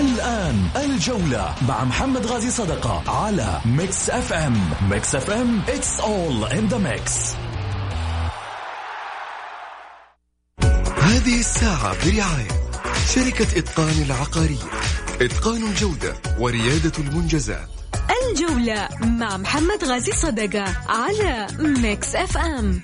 الآن الجولة مع محمد غازي صدقة على Mix FM. Mix FM it's all in the mix. هذه الساعة برعاية شركة إتقان العقارية إتقان الجودة وريادة المنجزات. الجولة مع محمد غازي صدقة على Mix FM.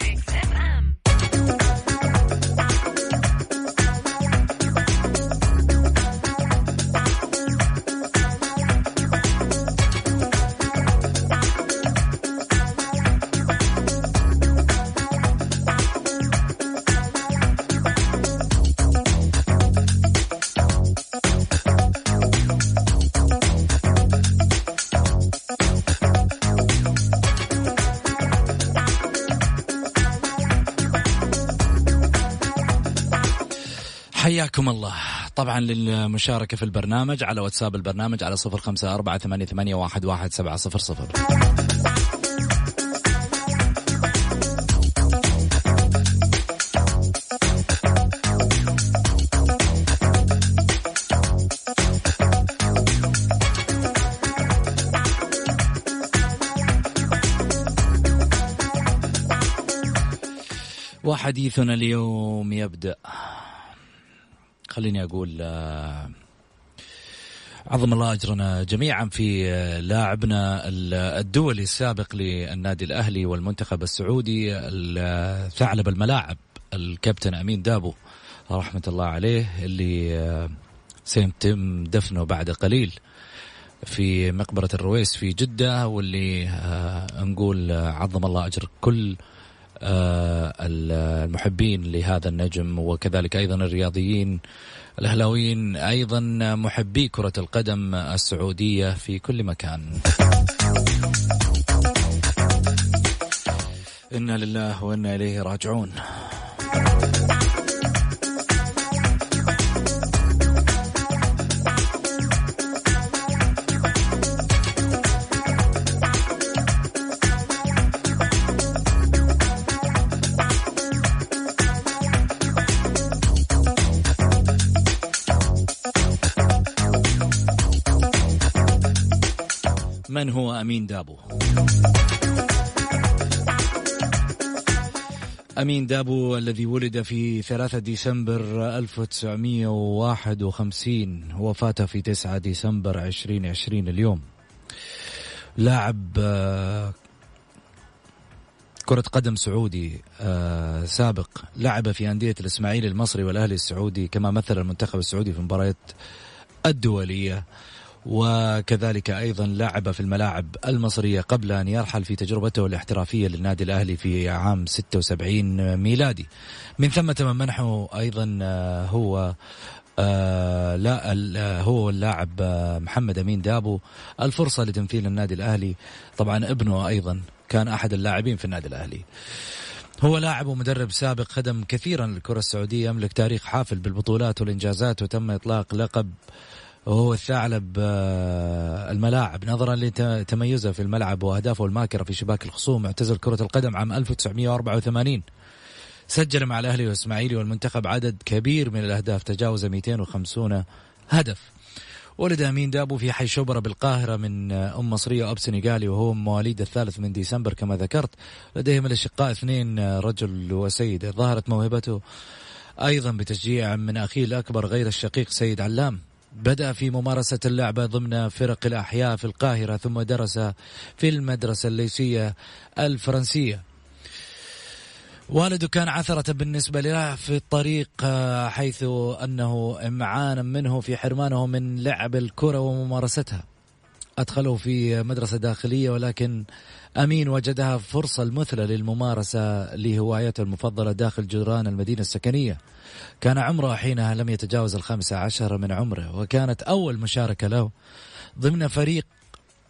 حياكم الله. طبعا للمشاركة في البرنامج على واتساب البرنامج على صفر خمسة أربعة ثمانية, ثمانية واحد, واحد سبعة صفر صفر. وحديثنا اليوم يبدأ. خليني أقول آه، عظم الله أجرنا جميعا في آه، لاعبنا الدولي السابق للنادي الأهلي والمنتخب السعودي ثعلب الملاعب الكابتن أمين دابو رحمة الله عليه اللي آه، سيتم دفنه بعد قليل في مقبرة الرويس في جدة واللي نقول عظم الله أجر كل آه، المحبين لهذا النجم وكذلك أيضا الرياضيين الأهلاويين أيضا محبي كرة القدم السعودية في كل مكان. إنا لله وإنا إليه راجعون. من هو أمين دابو؟ أمين دابو الذي ولد في 3 ديسمبر 1951 وفاته في 9 ديسمبر 2020 اليوم. لاعب آه، كرة قدم سعودي آه، سابق لعب في أندية الإسماعيلي المصري والأهلي السعودي كما مثل المنتخب السعودي في المباريات الدولية. وكذلك أيضا لعب في الملاعب المصرية قبل أن يرحل في تجربته الاحترافية للنادي الأهلي في عام 76 ميلادي. من ثم تم منحه أيضا آه، هو آه لا آه، هو اللاعب آه، محمد أمين دابو الفرصة لتمثيل النادي الأهلي. طبعا ابنه أيضا كان أحد اللاعبين في النادي الأهلي. هو لاعب ومدرب سابق خدم كثيرا للكرة السعودية يملك تاريخ حافل بالبطولات والإنجازات وتم إطلاق لقب وهو الثعلب آه، الملاعب نظرا لتميزه في الملعب وأهدافه الماكره في شباك الخصوم اعتزل كرة القدم عام 1984 سجل مع الأهلي والإسماعيلي والمنتخب عدد كبير من الأهداف تجاوز 250 هدف. ولد أمين دابو في حي شبرا بالقاهرة من أم مصرية واب سنغالي وهو مواليد الثالث من ديسمبر كما ذكرت. لديهم الأشقاء اثنين رجل وسيده ظهرت موهبته أيضا بتشجيع من أخيه الأكبر غير الشقيق سيد علام. بدأ في ممارسة اللعبة ضمن فرق الأحياء في القاهرة ثم درس في المدرسة الليسية الفرنسية. والده كان عثرة بالنسبة له في الطريق حيث أنه إمعانا منه في حرمانه من لعب الكرة وممارستها. أدخله في مدرسة داخلية ولكن أمين وجدها فرصة المثلى للممارسة لهوايته المفضلة داخل جدران المدينة السكنية. كان عمره حينها لم يتجاوز الخامسة عشر من عمره وكانت أول مشاركة له ضمن فريق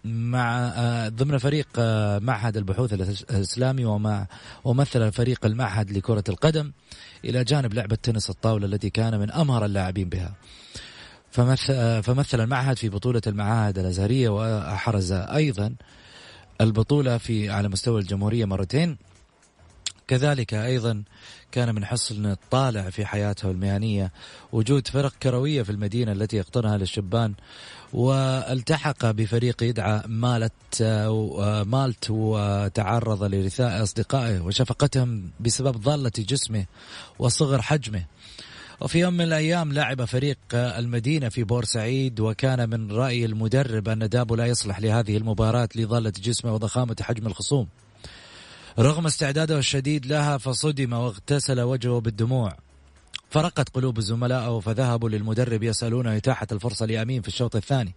مع ضمن فريق معهد البحوث الإسلامي ومع ومثل فريق المعهد لكرة القدم إلى جانب لعبة تنس الطاولة التي كان من أمهر اللاعبين بها. فمثل, المعهد في بطولة المعاهد الأزهرية وأحرز أيضا البطولة في على مستوى الجمهورية مرتين. كذلك أيضا كان من حسن الطالع في حياته المهنية وجود فرق كروية في المدينة التي يقطنها للشبان والتحق بفريق يدعى مالت مالت وتعرض لرثاء أصدقائه وشفقتهم بسبب ضالة جسمه وصغر حجمه. وفي يوم من الأيام لعب فريق المدينة في بورسعيد وكان من رأي المدرب أن دابو لا يصلح لهذه المباراة لضالة جسمه وضخامة حجم الخصوم. رغم استعداده الشديد لها فصدم واغتسل وجهه بالدموع. فرقت قلوب زملائه فذهبوا للمدرب يسألونه إتاحة الفرصة لأمين في الشوط الثاني.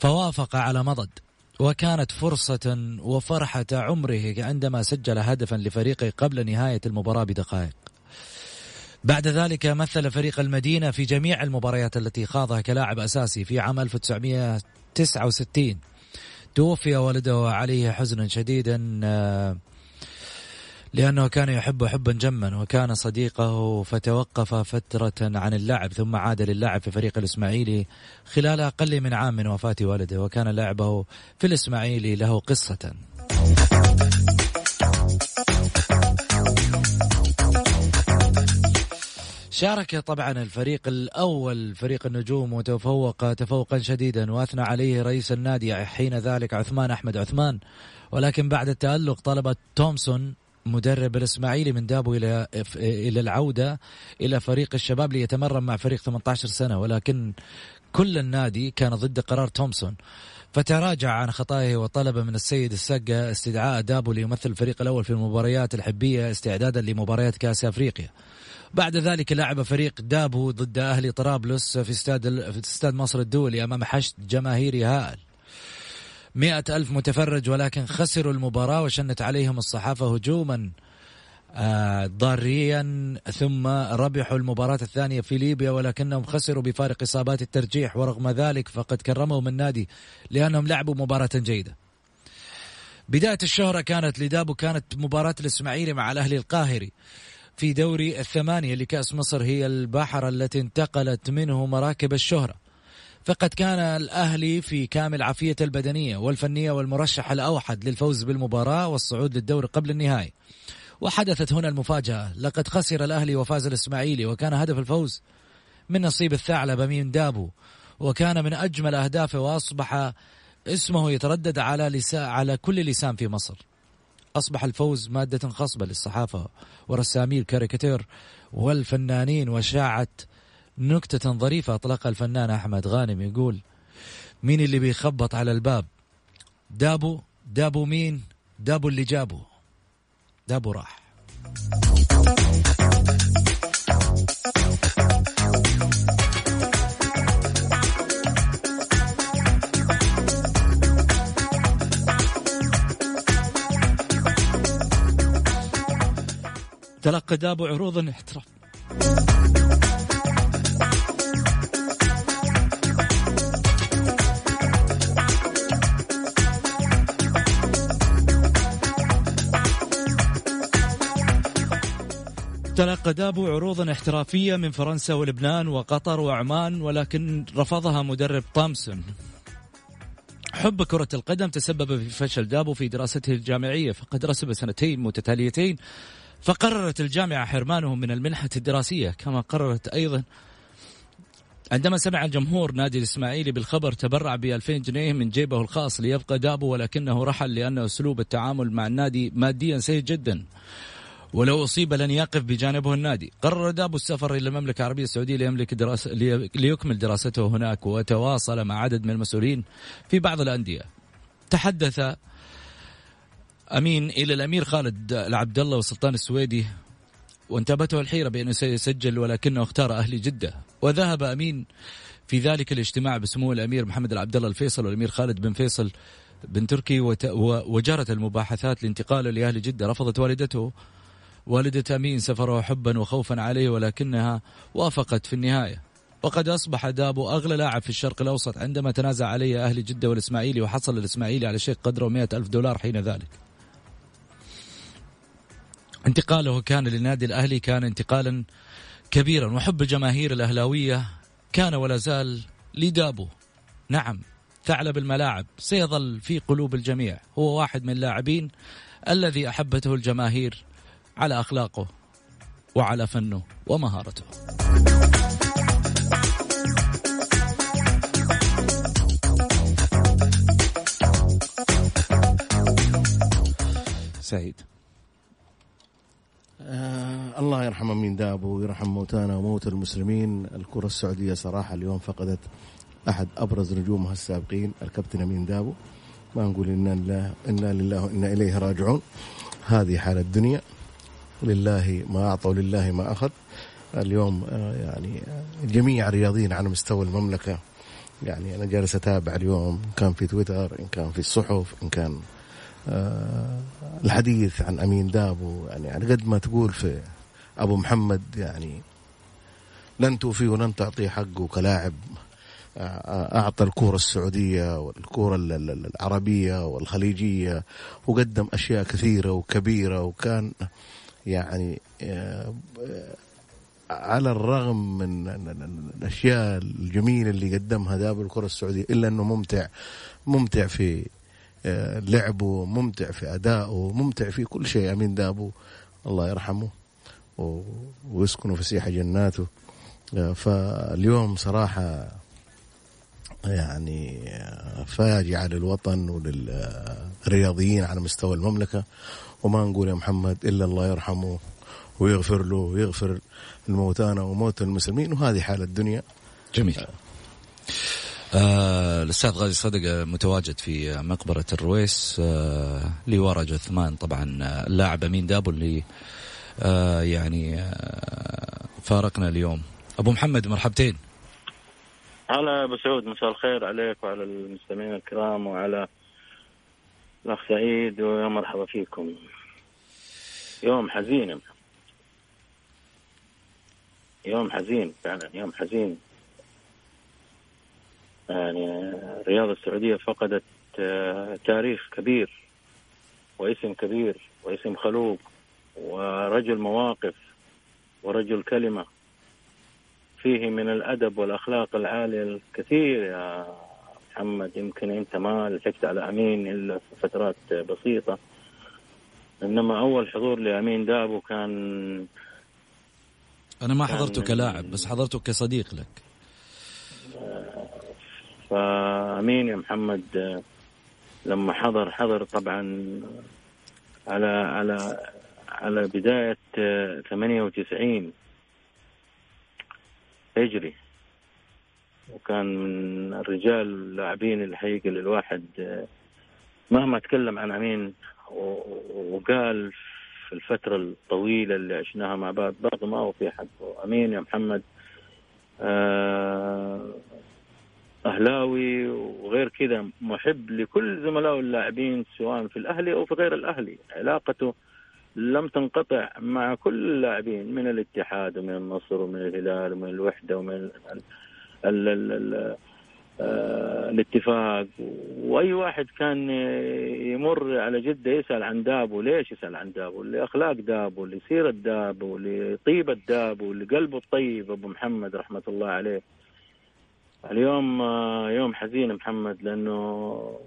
فوافق على مضض. وكانت فرصة وفرحة عمره عندما سجل هدفا لفريقه قبل نهاية المباراة بدقائق. بعد ذلك مثل فريق المدينة في جميع المباريات التي خاضها كلاعب أساسي في عام 1969 توفي والده عليه حزنا شديدا آه، لأنه كان يحب حبا جما وكان صديقه فتوقف فترة عن اللعب ثم عاد للعب في فريق الإسماعيلي خلال أقل من عام من وفاة والده وكان لعبه في الإسماعيلي له قصة. شارك طبعا الفريق الأول فريق النجوم وتفوق تفوقا شديدا وأثنى عليه رئيس النادي حين ذلك عثمان أحمد عثمان. ولكن بعد التألق طلبت تومسون مدرب الإسماعيلي من دابو إلى إلى العودة إلى فريق الشباب ليتمرن مع فريق 18 سنة. ولكن كل النادي كان ضد قرار تومسون. فتراجع عن خطائه وطلب من السيد السقا استدعاء دابو ليمثل الفريق الأول في المباريات الحبية استعدادا لمباريات كأس أفريقيا. بعد ذلك لعب فريق دابو ضد أهلي طرابلس في استاد في استاد مصر الدولي أمام حشد جماهيري هائل. مئة ألف متفرج ولكن خسروا المباراة وشنت عليهم الصحافة هجوما آه ضاريا ثم ربحوا المباراة الثانية في ليبيا ولكنهم خسروا بفارق إصابات الترجيح ورغم ذلك فقد كرمهم النادي لأنهم لعبوا مباراة جيدة بداية الشهرة كانت لدابو كانت مباراة الإسماعيلي مع الأهلي القاهري في دوري الثمانية لكأس مصر هي البحر التي انتقلت منه مراكب الشهرة. فقد كان الأهلي في كامل عافية البدنية والفنية والمرشح الأوحد للفوز بالمباراة والصعود للدور قبل النهاية وحدثت هنا المفاجأة. لقد خسر الأهلي وفاز الإسماعيلي وكان هدف الفوز من نصيب الثعلب من دابو. وكان من أجمل أهدافه وأصبح اسمه يتردد على لسان على كل لسان في مصر. أصبح الفوز مادة خصبة للصحافة ورسامي الكاريكاتير والفنانين وشاعت نكتة ظريفة أطلقها الفنان أحمد غانم. يقول مين اللي بيخبط على الباب؟ دابو دابو مين؟ دابو اللي جابه. دابو راح. تلقى دابو عروض احتراف تلقى دابو عروضا احترافية من فرنسا ولبنان وقطر وعمان ولكن رفضها مدرب طامسون. حب كرة القدم تسبب في فشل دابو في دراسته الجامعية فقد رسب سنتين متتاليتين فقررت الجامعة حرمانه من المنحة الدراسية كما قررت أيضا عندما سمع الجمهور نادي الإسماعيلي بالخبر تبرع ب 2000 جنيه من جيبه الخاص ليبقى دابو ولكنه رحل لأن أسلوب التعامل مع النادي ماديا سيء جدا ولو أصيب لن يقف بجانبه النادي. قرر دابو السفر إلى المملكة العربية السعودية ليملك دراسة ليكمل دراسته هناك وتواصل مع عدد من المسؤولين في بعض الأندية. تحدث أمين إلى الأمير خالد العبد الله والسلطان السويدي وانتابته الحيرة بأنه سيسجل ولكنه اختار أهل جدة. وذهب أمين في ذلك الاجتماع بسمو الأمير محمد العبد الله الفيصل والأمير خالد بن فيصل بن تركي وجرت المباحثات لانتقاله لأهل جدة. رفضت والدته. والدة أمين سفره حبا وخوفا عليه ولكنها وافقت في النهاية. وقد أصبح دابو أغلى لاعب في الشرق الأوسط عندما تنازع عليه أهل جدة والإسماعيلي وحصل الإسماعيلي على شيء قدره مئة ألف دولار حين ذلك. انتقاله كان للنادي الأهلي كان انتقالا كبيرا وحب الجماهير الأهلاوية كان ولا زال لدابو. نعم ثعلب الملاعب سيظل في قلوب الجميع. هو واحد من اللاعبين الذي أحبته الجماهير على أخلاقه وعلى فنه ومهارته. سعيد. آه الله يرحم امين دابو ويرحم موتانا وموت المسلمين. الكرة السعودية صراحة اليوم فقدت أحد أبرز نجومها السابقين الكابتن أمين دابو. ما نقول إنا لله إنا لله وإنا إليه راجعون. هذه حال الدنيا. لله ما أعطى ولله ما أخذ. اليوم آه يعني آه، جميع الرياضيين على مستوى المملكة. يعني أنا جالس أتابع اليوم إن كان في تويتر إن كان في الصحف إن كان الحديث عن أمين دابو يعني على قد ما تقول في أبو محمد يعني لن توفي ولن تعطيه حقه كلاعب آه، أعطى الكورة السعودية والكورة العربية والخليجية وقدم أشياء كثيرة وكبيرة وكان يعني آه، على الرغم من الأشياء الجميلة اللي قدمها دابو الكرة السعودية إلا إنه ممتع ممتع في لعبه ممتع في أدائه ممتع في كل شيء. أمين. دابو الله يرحمه ويسكنه فسيح جناته. فاليوم صراحة يعني فاجعة للوطن وللرياضيين على مستوى المملكة. وما نقول يا محمد إلا الله يرحمه ويغفر له ويغفر الموتانا وموت المسلمين. وهذه حال الدنيا. جميل. آه الأستاذ غازي صدقه متواجد في مقبرة الرويس. آه لورا جثمان طبعا آه، اللاعب أمين دابو اللي آه يعني آه فارقنا اليوم. أبو محمد مرحبتين. هلا أبو سعود مساء الخير عليك وعلى المستمعين الكرام وعلى الأخ سعيد ويا مرحبا فيكم. يوم حزين. يوم حزين فعلا يوم حزين. يعني الرياضة السعودية فقدت آه، تاريخ كبير واسم كبير واسم خلوق ورجل مواقف ورجل كلمة فيه من الأدب والأخلاق العالية الكثير. يا محمد يمكن أنت ما لحقت على أمين إلا في فترات بسيطة. إنما أول حضور لأمين دابو كان أنا ما حضرته كلاعب بس حضرته كصديق لك. فأمين يا محمد. لما حضر حضر طبعا على على على بداية 98 هجري. وكان من الرجال اللاعبين الحقيقة اللي الواحد مهما تكلم عن أمين وقال في الفترة الطويلة اللي عشناها مع بعض برضه ما هو في حقه. أمين يا محمد. آه أهلاوي وغير كذا محب لكل زملائه اللاعبين سواء في الأهلي أو في غير الأهلي. علاقته لم تنقطع مع كل اللاعبين من الاتحاد ومن النصر ومن الهلال ومن الوحدة ومن ال ال ال ال آه الاتفاق. وأي واحد كان يمر على جدة يسأل عن دابو ليش يسأل عن دابو لأخلاق دابو لسيرة دابو لطيبة دابو لقلبه الطيب أبو محمد رحمة الله عليه. اليوم آه، يوم حزين محمد لأنه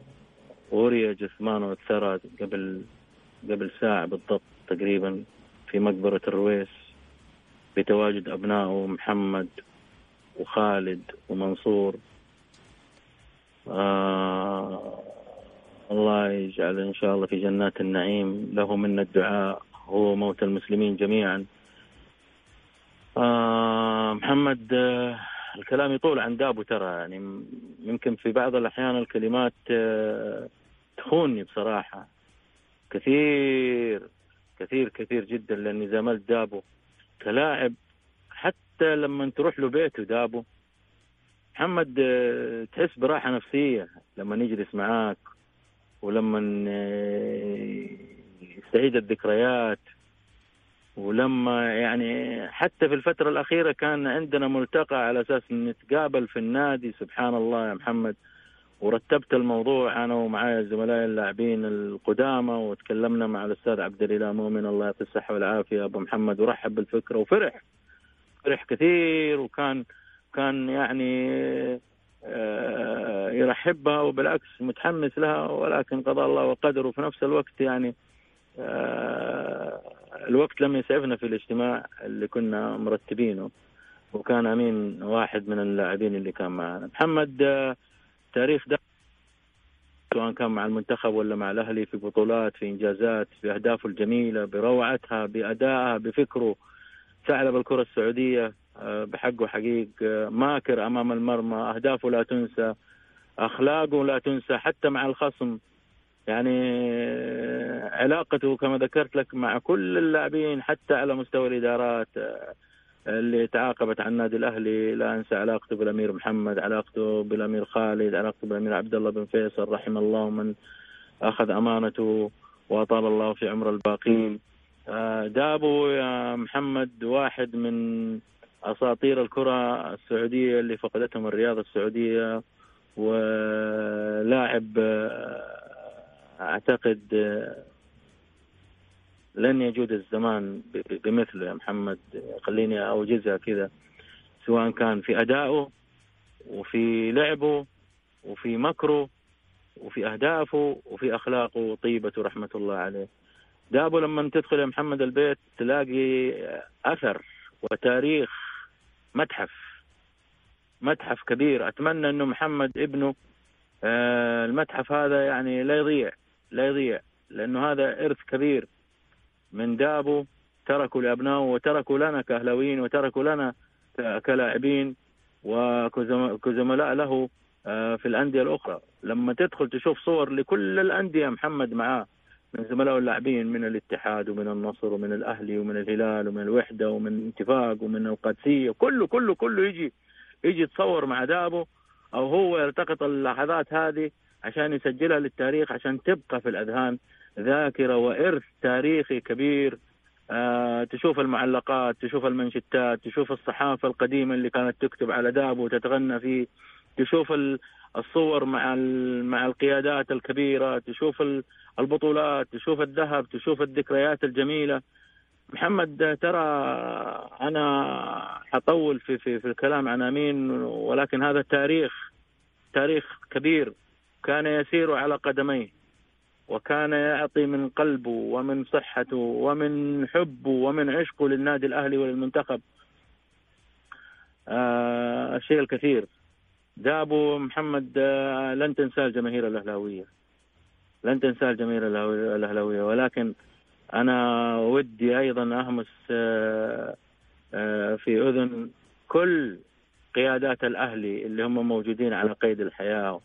غوريا جثمانه اتثرى قبل قبل ساعة بالضبط تقريبا في مقبرة الرويس بتواجد أبنائه محمد وخالد ومنصور. آه الله يجعل إن شاء الله في جنات النعيم. له منا الدعاء هو موت المسلمين جميعا. آه محمد آه الكلام يطول عن دابو ترى يعني يمكن في بعض الأحيان الكلمات آه، تخونني بصراحة. كثير كثير كثير جدا لأني زملت دابو كلاعب حتى لما تروح له بيته دابو محمد آه، تحس براحة نفسية لما نجلس معاك ولما آه، يستعيد الذكريات. ولما يعني حتى في الفترة الأخيرة كان عندنا ملتقى على أساس نتقابل في النادي. سبحان الله يا محمد. ورتبت الموضوع أنا ومعايا زملائي اللاعبين القدامى وتكلمنا مع الأستاذ عبد الإله مؤمن. الله يعطيه الصحة والعافية. أبو محمد ورحب بالفكرة وفرح. فرح كثير وكان كان يعني آه، يرحبها وبالعكس متحمس لها. ولكن قضى الله وقدر وفي نفس الوقت يعني الوقت لم يسعفنا في الاجتماع اللي كنا مرتبينه وكان أمين واحد من اللاعبين اللي كان معنا. محمد آه، تاريخ ده سواء كان مع المنتخب ولا مع الأهلي في بطولات في إنجازات في أهدافه الجميلة بروعتها بأدائها بفكره. ثعلب الكرة السعودية آه، بحقه حقيق ماكر أمام المرمى أهدافه لا تنسى أخلاقه لا تنسى حتى مع الخصم. يعني علاقته كما ذكرت لك مع كل اللاعبين حتى على مستوى الإدارات اللي تعاقبت عن النادي الأهلي لا أنسى علاقته بالأمير محمد، علاقته بالأمير خالد، علاقته بالأمير عبد الله بن فيصل رحم الله من أخذ أمانته وأطال الله في عمر الباقين. دابو يا محمد واحد من أساطير الكرة السعودية اللي فقدتهم الرياضه السعودية ولاعب أعتقد لن يجود الزمان بمثله يا محمد. خليني أوجزها كذا. سواء كان في أدائه وفي لعبه وفي مكره وفي أهدافه وفي أخلاقه وطيبته رحمة الله عليه. دابو لما تدخل يا محمد البيت تلاقي أثر وتاريخ متحف متحف كبير. أتمنى إنه محمد ابنه آه، المتحف هذا يعني لا يضيع. لا يضيع لأنه هذا إرث كبير من دابه تركوا لأبنائه وتركوا لنا كأهلاويين وتركوا لنا كلاعبين وكزملاء له آه، في الأندية الأخرى. لما تدخل تشوف صور لكل الأندية محمد معاه من زملائه اللاعبين من الاتحاد ومن النصر ومن الأهلي ومن الهلال ومن الوحدة ومن اتفاق ومن القادسيه كله كله كله يجي يجي يتصور مع دابه أو هو يلتقط اللحظات هذه عشان يسجلها للتاريخ عشان تبقى في الأذهان ذاكرة وإرث تاريخي كبير. آه تشوف المعلقات تشوف المنشتات تشوف الصحافة القديمة اللي كانت تكتب على دابه وتتغنى فيه. تشوف الصور مع مع القيادات الكبيرة تشوف البطولات تشوف الذهب تشوف الذكريات الجميلة. محمد ترى أنا حطول في في في الكلام عن آمين ولكن هذا تاريخ تاريخ كبير. كان يسير على قدميه وكان يعطي من قلبه ومن صحته ومن حبه ومن عشقه للنادي الأهلي وللمنتخب. آه الشيء الكثير. دابو محمد آه لن تنساه الجماهير الأهلاوية. لن تنساه الجماهير الأهلاوية. ولكن أنا ودي أيضا أهمس آه آه في أذن كل قيادات الأهلي اللي هم موجودين على قيد الحياة.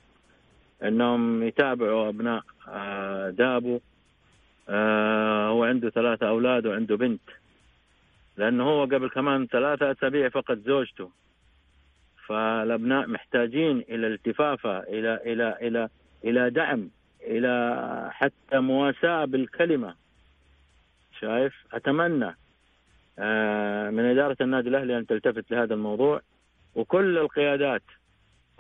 انهم يتابعوا ابناء آه، دابو آه، هو عنده ثلاثة أولاد وعنده بنت. لأنه هو قبل كمان ثلاثة اسابيع فقد زوجته. فالابناء محتاجين إلى التفافة إلى إلى إلى إلى دعم إلى حتى مواساة بالكلمة. شايف؟ اتمنى آه، من ادارة النادي الاهلي ان تلتفت لهذا الموضوع. وكل القيادات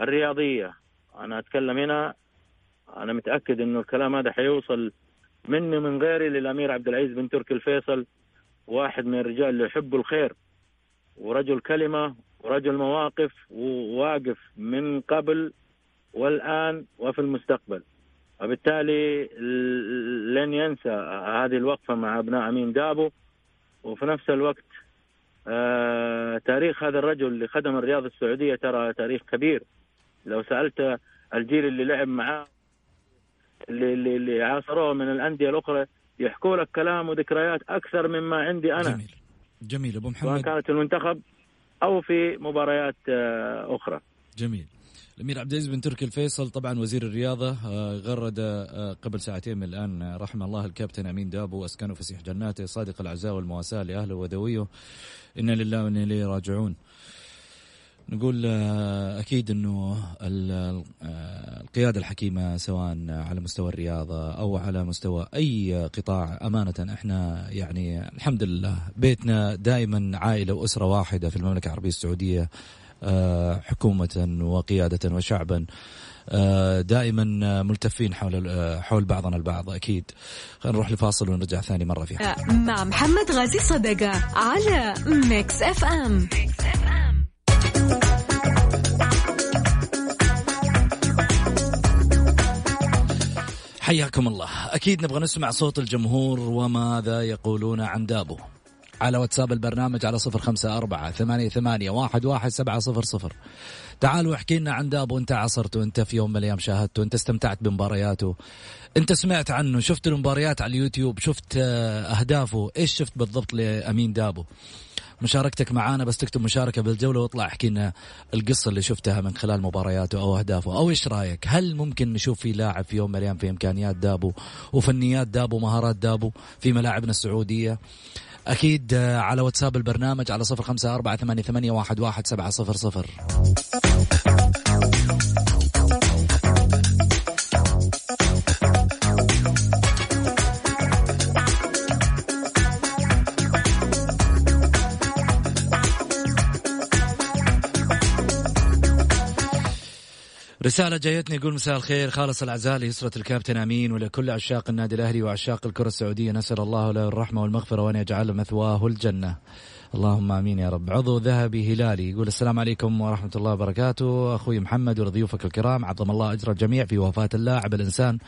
الرياضية أنا أتكلم هنا أنا متأكد إنه الكلام هذا حيوصل مني من غيري للأمير عبد العزيز بن تركي الفيصل واحد من الرجال اللي يحبوا الخير ورجل كلمة ورجل مواقف وواقف من قبل والآن وفي المستقبل. وبالتالي لن ينسى هذه الوقفة مع أبناء أمين دابو. وفي نفس الوقت آه تاريخ هذا الرجل اللي خدم الرياضه السعودية ترى تاريخ كبير. لو سألت الجيل اللي لعب معاه اللي اللي, اللي عاصروه من الأندية الأخرى يحكوا لك كلام وذكريات أكثر مما عندي أنا. جميل. جميل. أبو محمد. سواء كانت المنتخب أو في مباريات آه، أخرى. جميل. الأمير عبد العزيز بن تركي الفيصل طبعا وزير الرياضة آه، غرد آه، قبل ساعتين من الآن رحم الله الكابتن أمين دابو وأسكنه فسيح جناته صادق العزاء والمواساة لأهله وذويه. إنا لله وإنا إليه راجعون. نقول آه، أكيد إنه آه، القيادة الحكيمة سواء على مستوى الرياضة أو على مستوى أي قطاع أمانة إحنا يعني الحمد لله بيتنا دائما عائلة وأسرة واحدة في المملكة العربية السعودية آه، حكومة وقيادة وشعبا دائما ملتفين حول حول بعضنا البعض أكيد خلينا نروح لفاصل ونرجع ثاني مرة في حلقة. مع محمد غازي صدقة على Mix FM حياكم الله. أكيد نبغى نسمع صوت الجمهور وماذا يقولون عن دابو. على واتساب البرنامج على صفر خمسة أربعة ثمانية, ثمانية واحد, واحد سبعة صفر صفر. تعالوا احكي لنا عن دابو. انت عصرته انت في يوم من الأيام شاهدته انت استمتعت بمبارياته. انت سمعت عنه شفت المباريات على اليوتيوب شفت آه، أهدافه. إيش شفت بالضبط لأمين دابو؟ مشاركتك معانا بس تكتب مشاركة بالجولة واطلع احكي لنا القصة اللي شفتها من خلال مبارياته أو أهدافه. أو إيش رأيك؟ هل ممكن نشوف في لاعب في يوم من الأيام في إمكانيات دابو وفنيات دابو مهارات دابو في ملاعبنا السعودية؟ أكيد آه، على واتساب البرنامج على صفر خمسة أربعة ثمانية, واحد سبعة صفر صفر. رسالة جايتني يقول مساء الخير. خالص الأعزاء ليسرة الكابتن أمين ولكل عشاق النادي الأهلي وعشاق الكرة السعودية. نسأل الله له الرحمة والمغفرة وأن يجعل مثواه الجنة. اللهم آمين يا رب. عضو ذهبي هلالي يقول السلام عليكم ورحمة الله وبركاته. أخوي محمد ولضيوفك الكرام عظم الله أجر الجميع في وفاة اللاعب الإنسان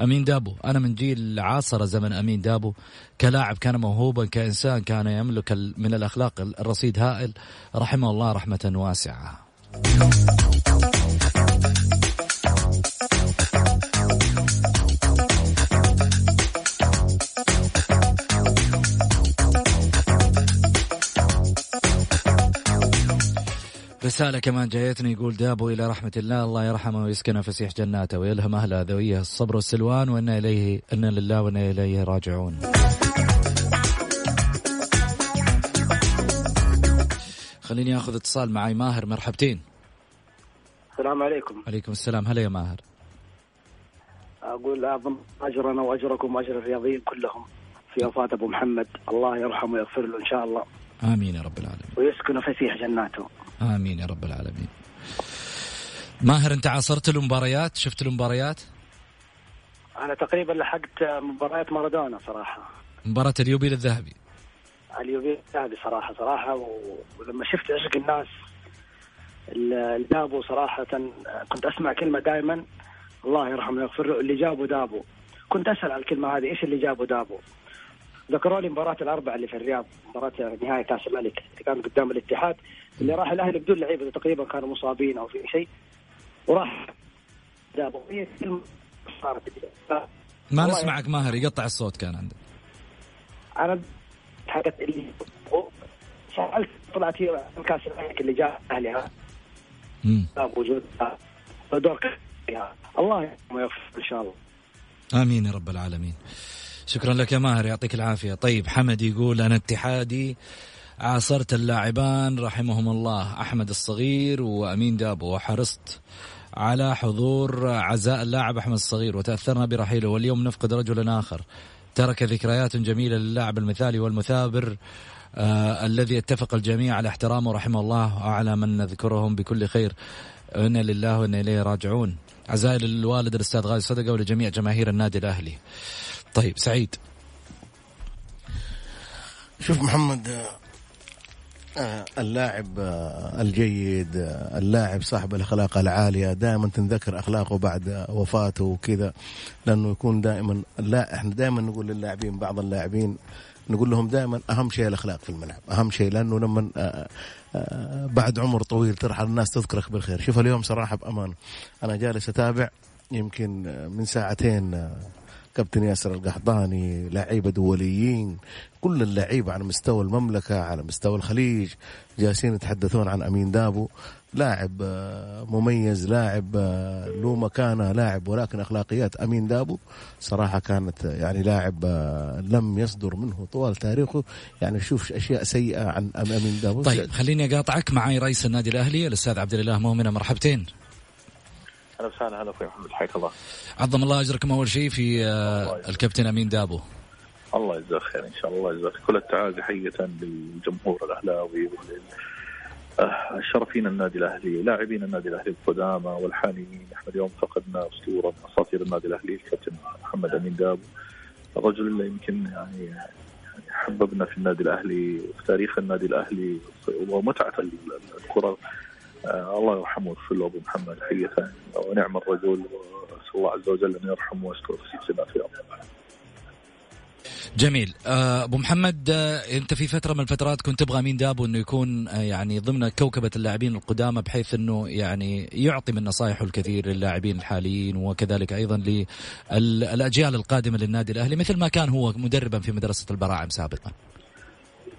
أمين دابو. أنا من جيل عاصر زمن أمين دابو. كلاعب كان موهوبا كإنسان كان يملك من الأخلاق الرصيد هائل. رحمه الله رحمة واسعة. رسالة كمان جايتني يقول دابو إلى رحمة الله الله يرحمه ويسكنه فسيح جناته ويلهم أهله ذويه الصبر والسلوان وإنا إليه إنا لله وإنا إليه راجعون. خليني أخذ اتصال معي ماهر مرحبتين. السلام عليكم. عليكم السلام. هلا يا ماهر. أقول أعظم أجرنا وأجركم وأجر الرياضيين كلهم في وفاة أبو محمد. الله يرحمه ويغفر له إن شاء الله. آمين يا رب العالمين. ويسكن فسيح جناته. آمين يا رب العالمين. ماهر أنت عاصرت المباريات؟ شفت المباريات؟ أنا تقريبا لحقت مباريات مارادونا صراحة. مباراة اليوبيل الذهبي. اليوفي هذه صراحة صراحة ولما شفت عشق الناس ال- اللي جابوا صراحة كنت أسمع كلمة دائما الله يرحمه ويغفر له اللي جابوا دابوا. كنت أسأل على الكلمة هذه إيش اللي جابوا دابوا؟ ذكروا لي مباراة الأربعة اللي في الرياض مباراة نهائي كأس الملك اللي كان قدام الاتحاد اللي راح الأهلي بدون لعيبة تقريبا كانوا مصابين أو في شيء. وراح صارت ما نسمعك ماهر يقطع الصوت كان عندك. أنا حقت اللي سألت طلعت هي كأس الملك اللي جاء أهلي. ها مم. وجود دور الله ويغفر إن شاء الله. آمين يا رب العالمين. شكرا لك يا ماهر يعطيك العافية. طيب حمد يقول أنا اتحادي. عاصرت اللاعبان رحمهم الله. أحمد الصغير وأمين دابو. وحرصت على حضور عزاء اللاعب أحمد الصغير. وتأثرنا برحيله. واليوم نفقد رجلا آخر. ترك ذكريات جميلة للاعب المثالي والمثابر آه الذي اتفق الجميع على احترامه. رحمه الله. وعلى من نذكرهم بكل خير. إنا لله وإنا إليه راجعون. عزائي للوالد الأستاذ غازي صدقة ولجميع جماهير النادي الأهلي. طيب سعيد. شوف محمد آه، آه، اللاعب آه، الجيد اللاعب صاحب الأخلاق العالية دائما تنذكر أخلاقه بعد وفاته وكذا لأنه يكون دائما لا إحنا دائما نقول للاعبين بعض اللاعبين نقول لهم دائما أهم شيء الأخلاق في الملعب أهم شيء لأنه لما بعد عمر طويل ترحل الناس تذكرك بالخير. شوف اليوم صراحة بامان أنا جالس أتابع يمكن من ساعتين كابتن ياسر القحطاني لعيبة دوليين كل اللعيبة على مستوى المملكة على مستوى الخليج جالسين يتحدثون عن أمين دابو لاعب آه، مميز لاعب آه، له مكانة لاعب ولكن أخلاقيات أمين دابو صراحة كانت آه، يعني لاعب لم يصدر منه طوال تاريخه. يعني شوف أشياء سيئة عن أمين دابو. طيب خليني أقاطعك. معي رئيس النادي الأهلي الأستاذ عبد الإله مؤمنه مرحبتين. أهلا وسهلا. هلا أخوي محمد حياك الله. عظم الله أجركم أول شيء في الكابتن أمين دابو. الله يجزاك خير إن شاء الله يجزاك كل التعازي حقيقة للجمهور الأهلاوي شرفين النادي الأهلي لاعبين النادي الأهلي القدامى والحاليين إحنا اليوم فقدنا أسطورة من أساطير النادي الأهلي الكابتن محمد أمين دابو. الرجل اللي يمكن يعني حببنا في النادي الأهلي وفي تاريخ النادي الأهلي ومتعة الكرة آه الله يرحمه ويغفر له أبو محمد. حقيقه ونعم الرجل. وأسأل الله عز وجل أن يرحمه ويستر في في جميل. آه، أبو محمد آه، أنت في فترة من الفترات كنت تبغى مين دابو إنه يكون آه، يعني ضمن كوكبة اللاعبين القدامى بحيث إنه يعني يعطي من نصائحه الكثير للاعبين الحاليين وكذلك أيضا للاجيال القادمة للنادي الأهلي مثل ما كان هو مدربا في مدرسة البراعم سابقا.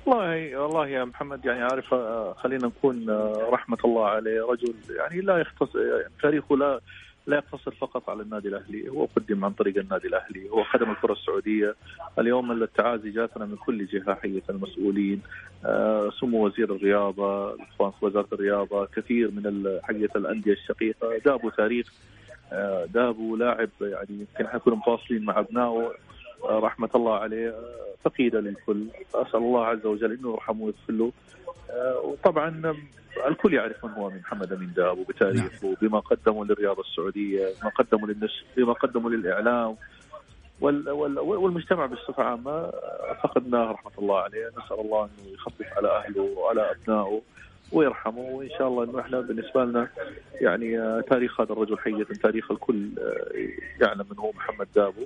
والله والله يا محمد يعني عارف خلينا نكون رحمة الله عليه رجل يعني لا يختص يعني تاريخه لا لا يقتصر فقط على النادي الأهلي هو قدم عن طريق النادي الأهلي هو خدم الكرة السعودية. اليوم التعازي جاتنا من كل جهة حقيقه المسؤولين آه، سمو وزير الرياضة الاخوان في وزارة الرياضة كثير من حقيقه الأندية الشقيقة. دابوا تاريخ آه، دابوا لاعب يعني يمكن حنكون مفاصلين مع أبنائه. آه، رحمة الله عليه فقيده للكل. أسأل الله عز وجل إنه يرحمه ويغفر له. وطبعا الكل يعرف من هو من محمد امين داب وبتاريخه نعم. بما قدمه للرياضة السعودية بما قدمه للنشر بما قدمه وال والمجتمع بصفة عامة فقدناه رحمة الله عليه. نسأل الله إنه يخفف على أهله وعلى أبنائه ويرحمه. وإن شاء الله إنه إحنا بالنسبة لنا يعني تاريخ هذا الرجل حقيقه تاريخ الكل يعلم من هو محمد دابو.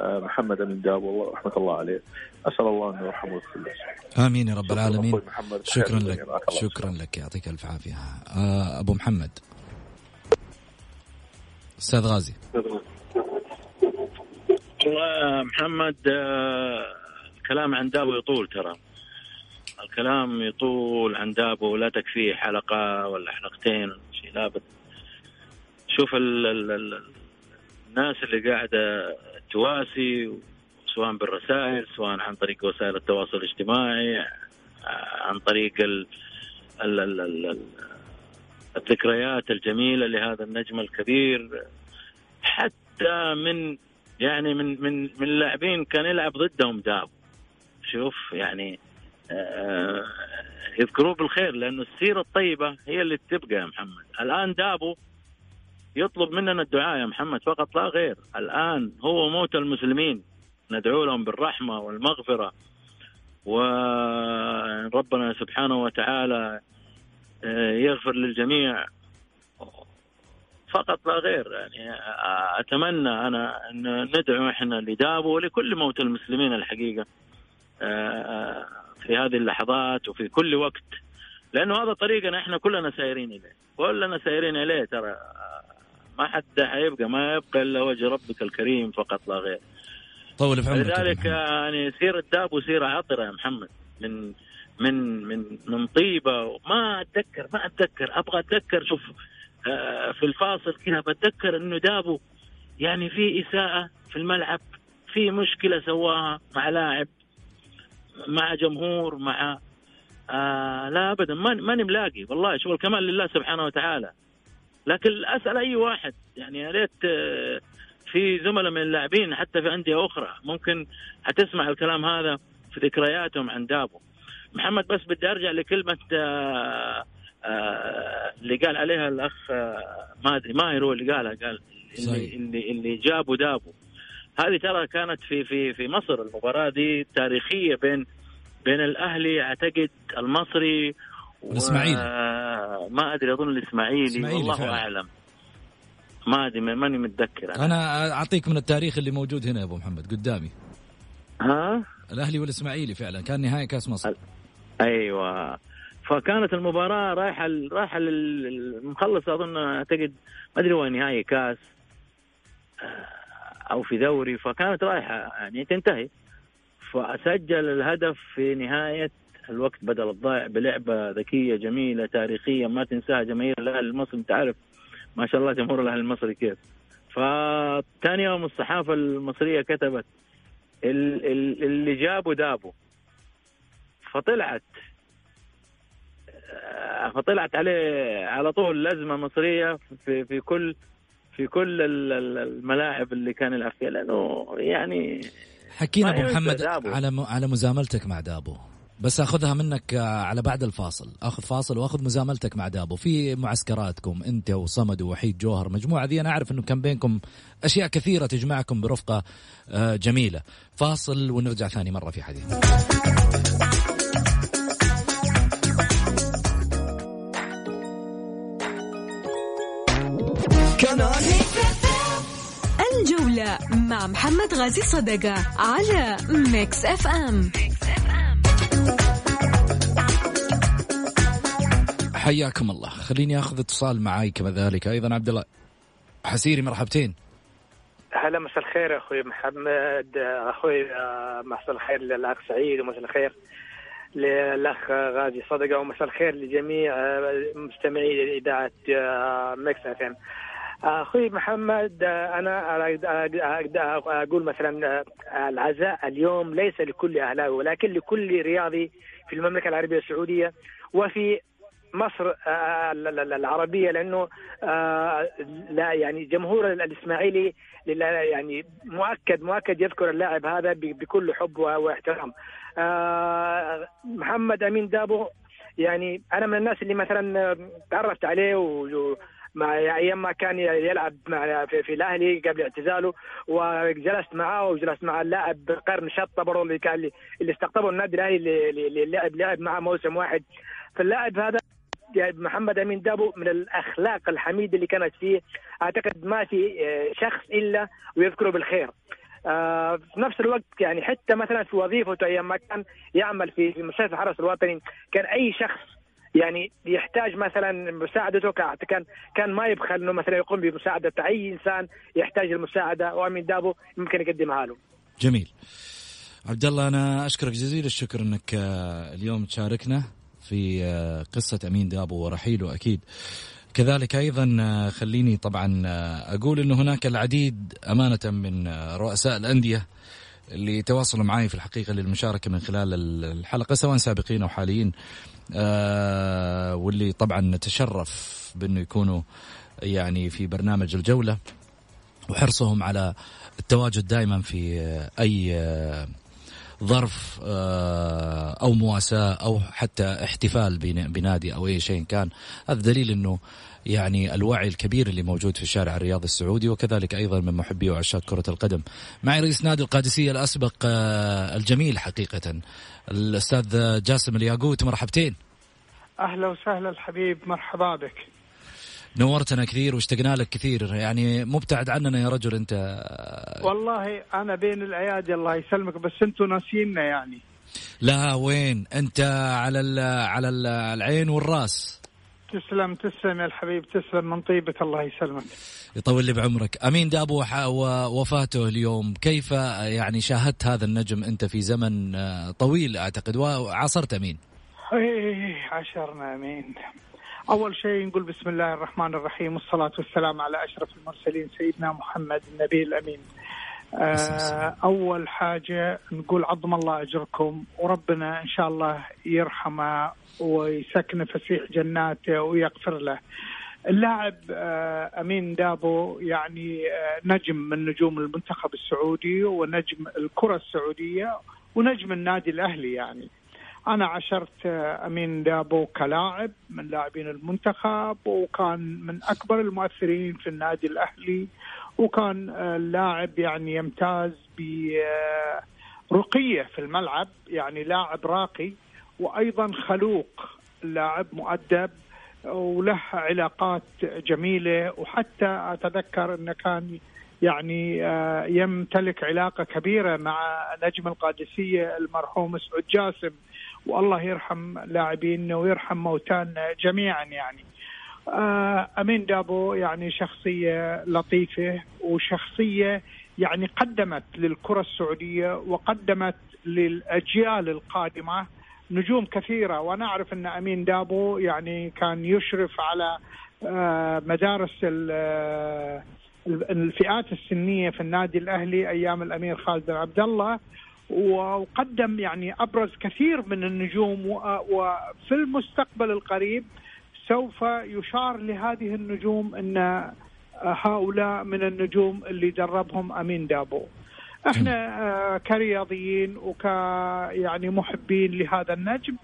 محمد أمين دابو رحمة الله عليه. أسأل الله انه يرحمه ويغفر له. آمين يا رب العالمين. شكرا لك. شكرا لك. يعطيك ألف عافية. آه، أبو محمد. أستاذ غازي. والله محمد آه، الكلام عن دابو يطول ترى. الكلام يطول عن دابو ولا تكفيه حلقة ولا حلقتين شيء لابد شوف ال ال ال الناس اللي قاعدة تواسي سواء بالرسائل سواء عن طريق وسائل التواصل الاجتماعي عن طريق ال ال ال ال الذكريات الجميلة لهذا النجم الكبير. حتى من يعني من من من اللاعبين كان يلعب ضدهم داب. شوف يعني آه يذكروه بالخير لأنه السيرة الطيبة هي اللي تبقى يا محمد. الآن دابو يطلب مننا الدعاء يا محمد فقط لا غير. الآن هو موت المسلمين. ندعو لهم بالرحمة والمغفرة. وربنا سبحانه وتعالى آه، يغفر للجميع. فقط لا غير. يعني أتمنى أنا أن ندعو إحنا لدابو ولكل موت المسلمين الحقيقة آه، في هذه اللحظات وفي كل وقت. لأنه هذا طريقنا إحنا كلنا سايرين إليه. كلنا سايرين إليه ترى. ما حد حيبقى ما يبقى إلا وجه ربك الكريم فقط لا غير. طول في عمرك لذلك يعني سيرة دابو سيرة عطرة يا محمد. من من من من طيبة ما أتذكر ما أتذكر. أبغى أتذكر شوف آه، في الفاصل كذا بتذكر إنه دابو يعني في إساءة في الملعب في مشكلة سواها مع لاعب مع جمهور مع آه لا ابدا ماني ملاقي. والله شغل كمان لله سبحانه وتعالى. لكن اسال أي واحد؟ يعني يا ريت آه، في زملاء من اللاعبين حتى في أندية أخرى ممكن حتسمع الكلام هذا في ذكرياتهم عن دابو. محمد بس بدي أرجع لكلمة آه، آه، اللي قال عليها الأخ ما أدري ماهر هو اللي قالها قال اللي اللي, اللي جابوا دابو. هذه ترى كانت في في في مصر المباراة دي تاريخية بين بين الأهلي أعتقد المصري الاسماعيلي ما أدري أظن الإسماعيلي والله فعلا. أعلم. ما أدري ماني متذكر أنا, أنا أعطيك من التاريخ اللي موجود هنا يا أبو محمد قدامي. ها؟ الأهلي والإسماعيلي فعلا كان نهائي كأس مصر. أيوه. فكانت المباراة رايحة رايحة المخلص أظن أعتقد ما أدري وين نهائي كأس أو في دوري فكانت رايحة يعني تنتهي. فسجل الهدف في نهاية الوقت بدل الضائع بلعبة ذكية جميلة تاريخية ما تنساها جماهير الأهلي المصري. أنت عارف ما شاء الله جمهور الأهلي المصري كيف. فثاني يوم الصحافة المصرية كتبت اللي جابوا دابوا فطلعت فطلعت عليه على طول لزمه مصرية في في كل في كل الملاعب اللي كان يلعب فيها. لأنه يعني حكينا أبو محمد على على مزاملتك مع دابو. بس أخذها منك على بعد الفاصل. أخذ فاصل وأخذ مزاملتك مع دابو. في معسكراتكم أنت وصمد ووحيد جوهر مجموعة ذي أنا أعرف إنه كان بينكم أشياء كثيرة تجمعكم برفقة آه، جميلة. فاصل ونرجع ثاني مرة في حديث. الجولة مع محمد غازي صدقة على Mix FM. حياكم الله. خليني آخذ اتصال معاي كذلك. أيضا عبد الله حسيري مرحبتين. هلا مساء الخير أخوي محمد. أخوي مساء الخير للأخ سعيد ومساء الخير للأخ غازي صدقة ومساء الخير لجميع مستمعي إذاعة Mix FM. أخوي محمد أنا أقول مثلا العزاء اليوم ليس لكل اهلاوي ولكن لكل رياضي في المملكة العربية السعودية وفي مصر العربية لأنه لا يعني جمهور الإسماعيلي يعني مؤكد مؤكد يذكر اللاعب هذا بكل حب واحترام. محمد أمين دابو يعني أنا من الناس اللي مثلا تعرفت عليه مع أيام ما كان يلعب مع في, في الأهلي قبل اعتزاله وجلست معاه وجلست مع اللاعب قرن شطة برضه اللي كان اللي استقطبه النادي الأهلي اللي لعب لعب معه موسم واحد. فاللاعب هذا محمد أمين دابو من الأخلاق الحميدة اللي كانت فيه أعتقد ما في شخص إلا ويذكره بالخير آه في نفس الوقت يعني حتى مثلا في وظيفته أيام ما كان يعمل في في مستشفى الحرس الوطني كان أي شخص يعني يحتاج مثلا مساعدته كان كان ما يبخل إنه مثلا يقوم بمساعدة أي إنسان يحتاج المساعدة وأمين دابو ممكن يقدمها له. جميل. عبد الله أنا أشكرك جزيل الشكر إنك آه، اليوم تشاركنا في آه، قصة أمين دابو ورحيله أكيد. كذلك أيضا آه، خليني طبعا أقول إنه هناك العديد أمانة من رؤساء الأندية اللي تواصلوا معي في الحقيقة للمشاركة من خلال الحلقة سواء سابقين أو حاليين آه واللي طبعا نتشرف بأنه يكونوا يعني في برنامج الجولة وحرصهم على التواجد دائما في أي ظرف آه، أو مواساة أو حتى احتفال بنادي أو أي شيء كان هذا دليل إنه يعني الوعي الكبير اللي موجود في الشارع الرياضي السعودي وكذلك أيضا من محبي وعشاق كرة القدم. معي رئيس نادي القادسية الأسبق آه، الجميل حقيقة الأستاذ جاسم الياقوت مرحبتين. أهلا وسهلا الحبيب مرحبا بك. نورتنا كثير واشتقنا لك كثير. يعني مبتعد عننا يا رجل انت. والله أنا بين الايادي الله يسلمك بس أنتم ناسينا يعني. لا وين؟ انت على ال على ال العين والراس. تسلم تسلم يا الحبيب تسلم من طيبك الله يسلمك. يطول لي بعمرك. أمين دابو وفاته اليوم. كيف يعني شاهدت هذا النجم أنت في زمن طويل أعتقد؟ وعاصرت أمين. إيه عشرنا أمين. أول شيء نقول بسم الله الرحمن الرحيم والصلاة والسلام على أشرف المرسلين سيدنا محمد النبي الأمين آه، أول حاجة نقول عظم الله أجركم وربنا إن شاء الله يرحمه ويسكن فسيح جناته ويغفر له. اللاعب آه، أمين دابو يعني آه، نجم من نجوم المنتخب السعودي ونجم الكرة السعودية ونجم النادي الأهلي يعني. أنا عشرت أمين دابو كلاعب من لاعبين المنتخب وكان من أكبر المؤثرين في النادي الأهلي وكان اللاعب يعني يمتاز برقيه في الملعب يعني لاعب راقي وأيضا خلوق لاعب مؤدب وله علاقات جميلة وحتى أتذكر أنه كان يعني آه، يمتلك علاقة كبيرة مع نجم القادسية المرحوم سعود جاسم. والله يرحم لاعبينا ويرحم موتانا جميعا يعني. آه، أمين دابو يعني شخصية لطيفة وشخصية يعني قدمت للكرة السعودية وقدمت للأجيال القادمة نجوم كثيرة. وأنا أعرف أن أمين دابو يعني كان يشرف على آه، مدارس آه، الفئات السنية في النادي الأهلي أيام الأمير خالد بن عبد الله. وقدم يعني أبرز كثير من النجوم وفي المستقبل القريب سوف يشار لهذه النجوم أن هؤلاء من النجوم اللي دربهم أمين دابو. إحنا آه، كرياضيين وك يعني محبين لهذا النجم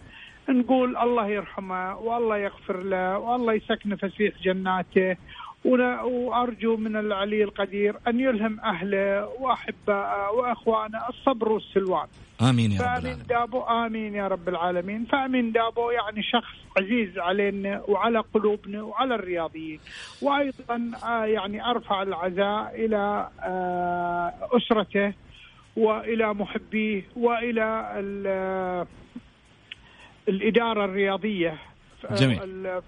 نقول الله يرحمه والله يغفر له والله يسكنه فسيح جناته وأرجو من العلي القدير أن يلهم أهله واحبائه وأخوانه الصبر والسلوان. آمين يا رب العالمين. دابو آمين يا رب العالمين، فأمين دابو يعني شخص عزيز علينا وعلى قلوبنا وعلى الرياضيين. وأيضا آه، يعني أرفع العزاء إلى آه، أسرته وإلى محبيه وإلى الإدارة الرياضية جميل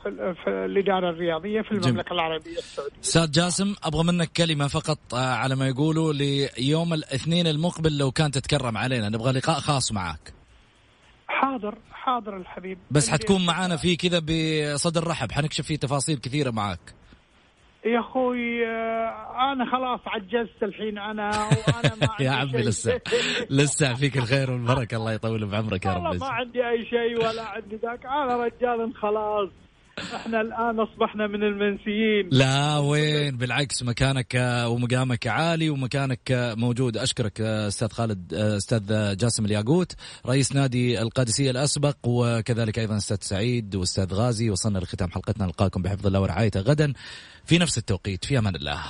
في, في الإدارة الرياضية في المملكة جميل. العربية السعودية. أستاذ جاسم أبغى منك كلمة فقط آه، على ما يقولوا ليوم الاثنين المقبل لو كان تتكرم علينا نبغى لقاء خاص معك. حاضر حاضر الحبيب بس حتكون معانا فيه كذا بصدر رحب حنكشف فيه تفاصيل كثيرة معك. يا أخوي آه، أنا خلاص عجزت الحين أنا وأنا ما عندي يا عمي لسه لسه فيك الخير والبركة الله يطول بعمرك يا رب. ما عندي أي شيء ولا عندي ذاك. أنا رجال خلاص. إحنا الآن أصبحنا من المنسيين. لا وين؟ بالعكس مكانك ومقامك عالي ومكانك موجود. أشكرك أستاذ خالد أستاذ جاسم الياقوت رئيس نادي القادسية الأسبق وكذلك أيضا أستاذ سعيد وأستاذ غازي. وصلنا لختام حلقتنا. نلقاكم بحفظ الله ورعايته. غدا في نفس التوقيت. في أمان الله.